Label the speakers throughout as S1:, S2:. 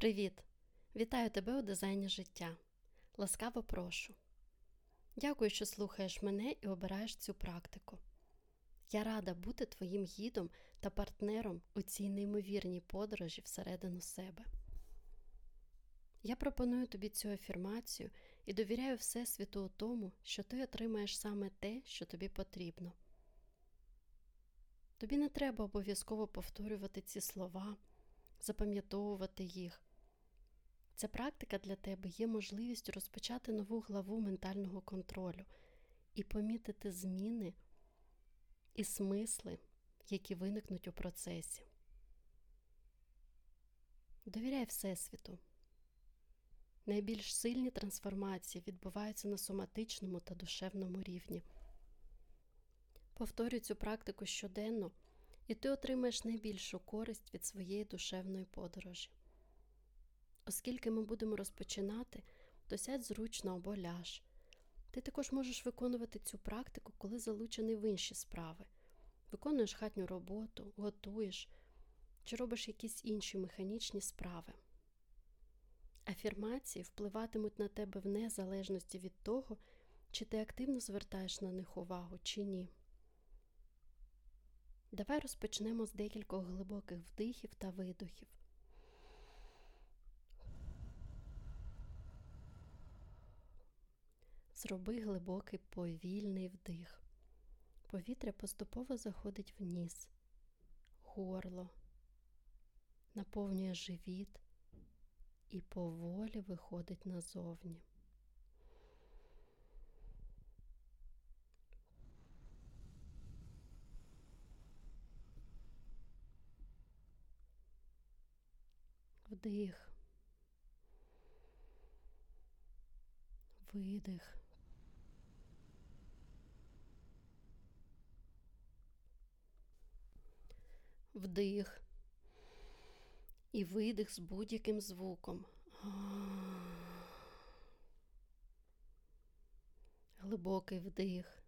S1: Привіт! Вітаю тебе у дизайні життя. Ласкаво прошу. Дякую, що слухаєш мене і обираєш цю практику. Я рада бути твоїм гідом та партнером у цій неймовірній подорожі всередину себе. Я пропоную тобі цю афірмацію і довіряю Всесвіту у тому, що ти отримаєш саме те, що тобі потрібно. Тобі не треба обов'язково повторювати ці слова, запам'ятовувати їх. Ця практика для тебе є можливістю розпочати нову главу ментального контролю і помітити зміни і смисли, які виникнуть у процесі. Довіряй Всесвіту. Найбільш сильні трансформації відбуваються на соматичному та душевному рівні. Повторюй цю практику щоденно, і ти отримаєш найбільшу користь від своєї душевної подорожі. Оскільки ми будемо розпочинати, то сядь зручно або ляж. Ти також можеш виконувати цю практику, коли залучений в інші справи. Виконуєш хатню роботу, готуєш чи робиш якісь інші механічні справи. Афірмації впливатимуть на тебе в незалежності від того, чи ти активно звертаєш на них увагу, чи ні. Давай розпочнемо з декількох глибоких вдихів та видохів. Зроби глибокий повільний вдих. Повітря поступово заходить в ніс, горло, наповнює живіт і поволі виходить назовні. Вдих, видих. Вдих і видих з будь-яким звуком. Глибокий вдих.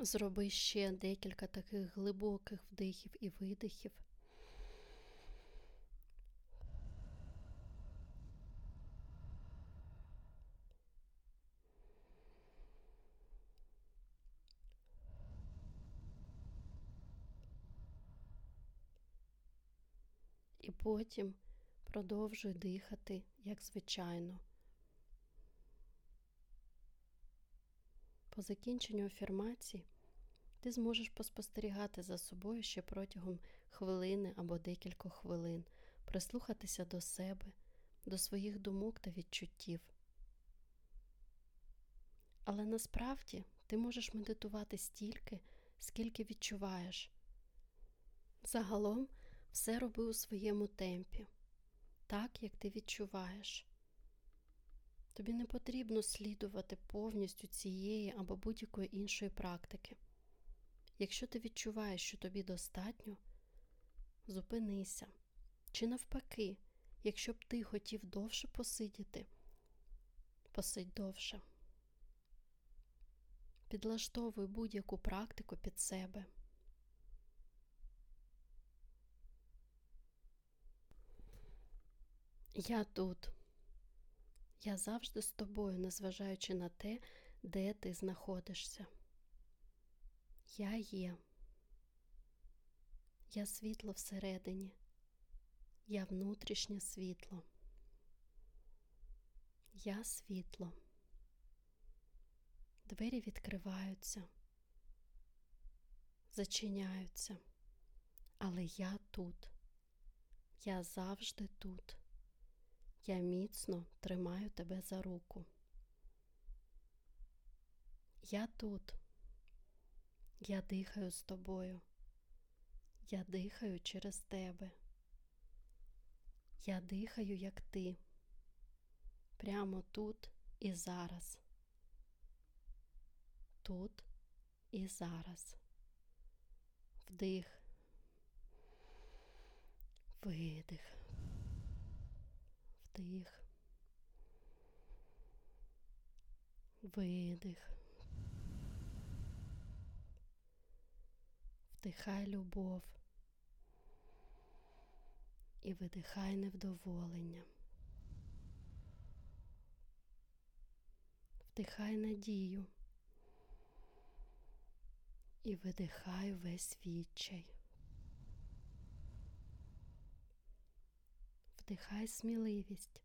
S1: Зроби ще декілька таких глибоких вдихів і видихів. І потім продовжуй дихати, як звичайно. По закінченню афірмації ти зможеш поспостерігати за собою ще протягом хвилини або декількох хвилин, прислухатися до себе, до своїх думок та відчуттів. Але насправді ти можеш медитувати стільки, скільки відчуваєш. Загалом все роби у своєму темпі, так, як ти відчуваєш. Тобі не потрібно слідувати повністю цієї або будь-якої іншої практики. Якщо ти відчуваєш, що тобі достатньо, зупинися. Чи навпаки, якщо б ти хотів довше посидіти, посидь довше. Підлаштовуй будь-яку практику під себе. Я тут. Я завжди з тобою, незважаючи на те, де ти знаходишся. Я є. Я світло всередині. Я внутрішнє світло. Я світло. Двері відкриваються, зачиняються, але я тут. Я завжди тут. Я міцно тримаю тебе за руку. Я тут. Я дихаю з тобою. Я дихаю через тебе. Я дихаю, як ти. Прямо тут і зараз. Тут і зараз. Вдих. Видих. Вдих. Видих. Вдихай любов і видихай невдоволення. Вдихай надію і видихай весь відчай. Вдихай сміливість.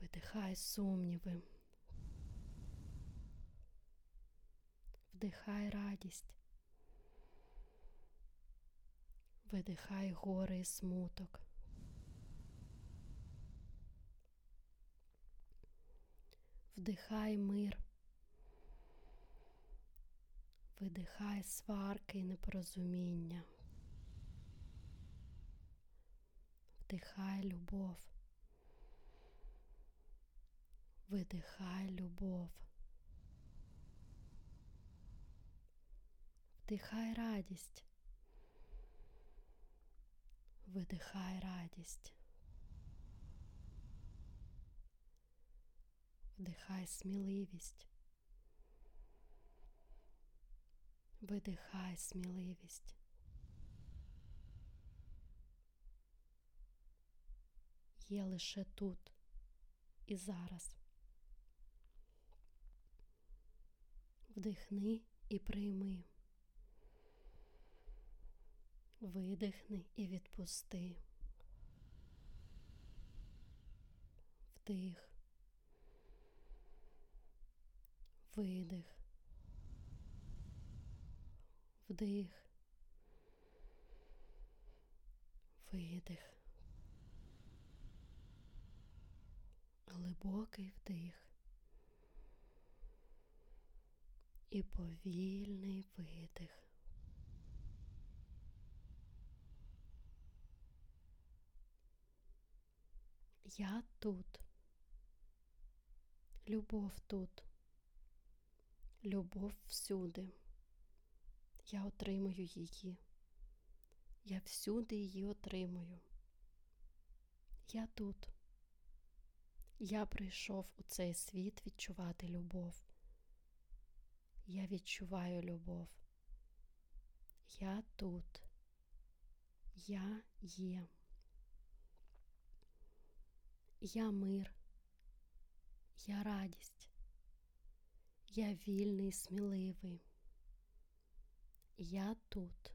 S1: Видихай сумніви. Вдихай радість. Видихай гори і смуток. Вдихай мир. Видихай сварки і непорозуміння. Вдихай любов. Видихай любов. Вдихай радість. Видихай радість. Вдихай сміливість. Видихай сміливість. Є лише тут і зараз. Вдихни і прийми. Видихни і відпусти. Вдих. Видих. Вдих. Видих. Глибокий вдих. І повільний видих. Я тут. Любов тут. Любов всюди. Я отримую її. Я всюди її отримую. Я тут. Я прийшов у цей світ відчувати любов. Я відчуваю любов. Я тут. Я є. Я мир. Я радість. Я вільний, сміливий. Я тут.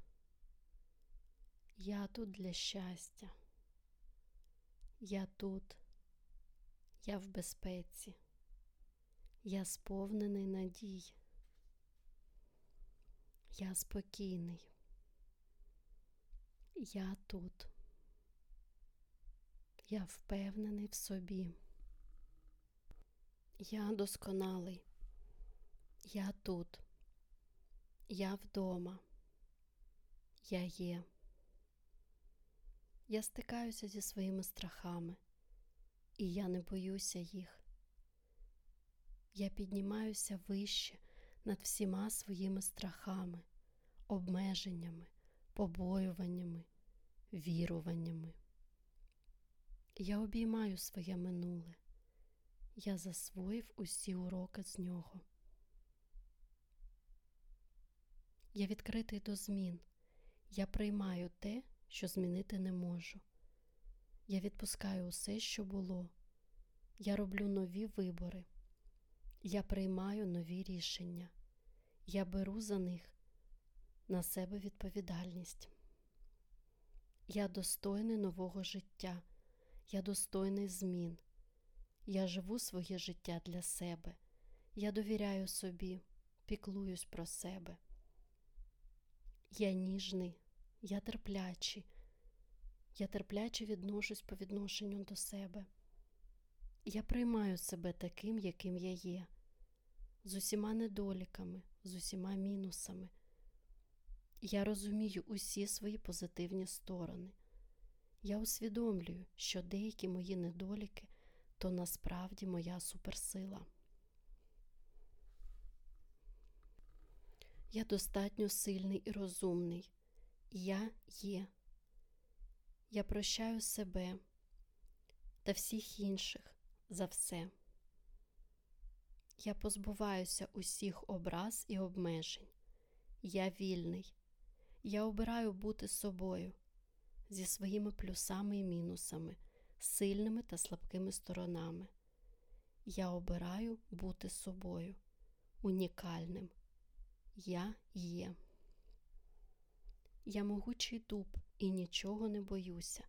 S1: Я тут для щастя. Я тут. Я в безпеці. Я сповнений надій. Я спокійний. Я тут. Я впевнений в собі. Я досконалий. Я тут. Я вдома. Я є. Я стикаюся зі своїми страхами, і я не боюся їх. Я піднімаюся вище над всіма своїми страхами, обмеженнями, побоюваннями, віруваннями. Я обіймаю своє минуле. Я засвоїв усі уроки з нього. Я відкритий до змін. Я приймаю те, що змінити не можу. Я відпускаю усе, що було. Я роблю нові вибори. Я приймаю нові рішення. Я беру за них на себе відповідальність. Я достойний нового життя. Я достойний змін. Я живу своє життя для себе. Я довіряю собі, піклуюсь про себе. Я ніжний, я терплячий. Я терпляче відношусь по відношенню до себе. Я приймаю себе таким, яким я є, з усіма недоліками, з усіма мінусами. Я розумію усі свої позитивні сторони. Я усвідомлюю, що деякі мої недоліки то насправді моя суперсила. Я достатньо сильний і розумний. Я є. Я прощаю себе та всіх інших за все. Я позбуваюся усіх образ і обмежень. Я вільний. Я обираю бути собою зі своїми плюсами і мінусами, сильними та слабкими сторонами. Я обираю бути собою, унікальним. Я є. Я могучий дуб і нічого не боюся.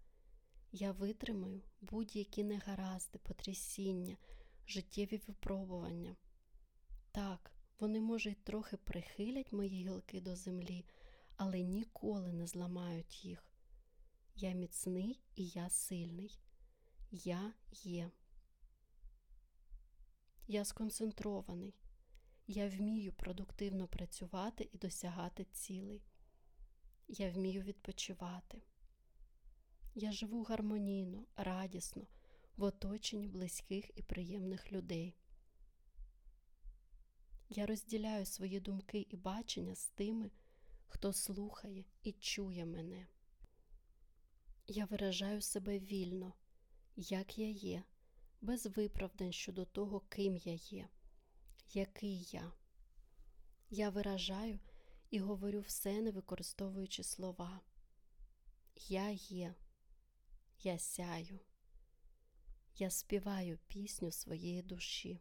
S1: Я витримаю будь-які негаразди, потрясіння, життєві випробування. Так, вони, може, й трохи прихилять мої гілки до землі, але ніколи не зламають їх. Я міцний і я сильний. Я є. Я сконцентрований. Я вмію продуктивно працювати і досягати цілей. Я вмію відпочивати. Я живу гармонійно, радісно, в оточенні близьких і приємних людей. Я розділяю свої думки і бачення з тими, хто слухає і чує мене. Я виражаю себе вільно, як я є, без виправдань щодо того, ким я є, який я. Я виражаю і говорю все, не використовуючи слова. Я є, я сяю, я співаю пісню своєї душі.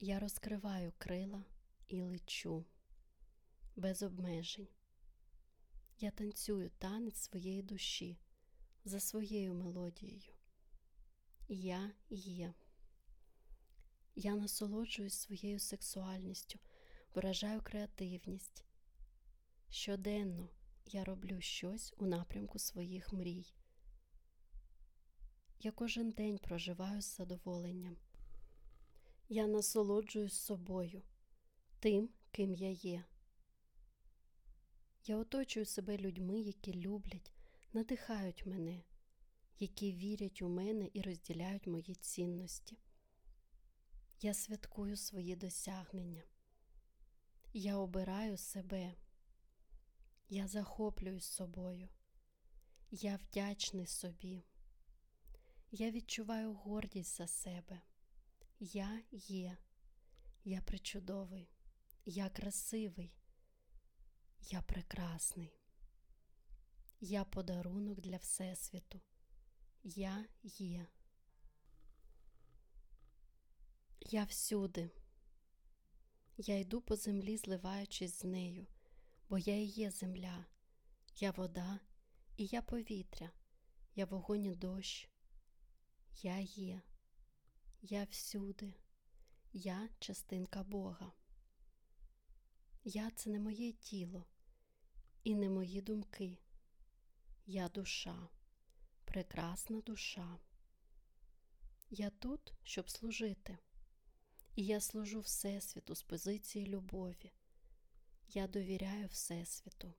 S1: Я розкриваю крила і лечу без обмежень. Я танцюю танець своєї душі за своєю мелодією. Я є. Я насолоджуюсь своєю сексуальністю, виражаю креативність. Щоденно я роблю щось у напрямку своїх мрій. Я кожен день проживаю з задоволенням. Я насолоджуюсь собою, тим, ким я є. Я оточую себе людьми, які люблять, надихають мене, які вірять у мене і розділяють мої цінності. Я святкую свої досягнення. Я обираю себе. Я захоплююсь собою. Я вдячний собі. Я відчуваю гордість за себе. Я є, я причудовий, я красивий, я прекрасний. Я подарунок для Всесвіту. Я є. Я всюди. Я йду по землі, зливаючись з нею, бо я і є земля, я вода, і я повітря, я вогонь і дощ. Я є. Я всюди, я частинка Бога. Я це не моє тіло і не мої думки. Я душа, прекрасна душа. Я тут, щоб служити, і я служу Всесвіту з позиції любові. Я довіряю Всесвіту.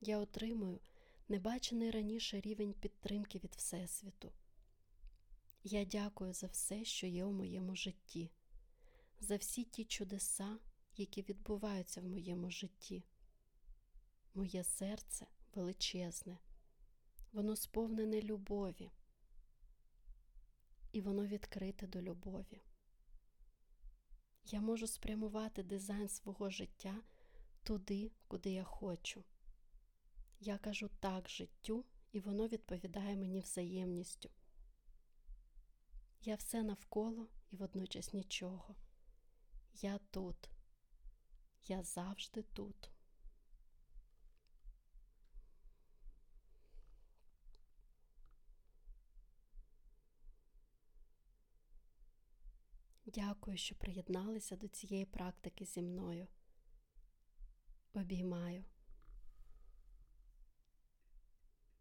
S1: Я отримую небачений раніше рівень підтримки від Всесвіту. Я дякую за все, що є у моєму житті, за всі ті чудеса, які відбуваються в моєму житті. Моє серце величезне, воно сповнене любові, і воно відкрите до любові. Я можу спрямувати дизайн свого життя туди, куди я хочу. Я кажу так життю, і воно відповідає мені взаємністю. Я все навколо і водночас нічого. Я тут, я завжди тут. Дякую, що приєдналися до цієї практики зі мною. Обіймаю.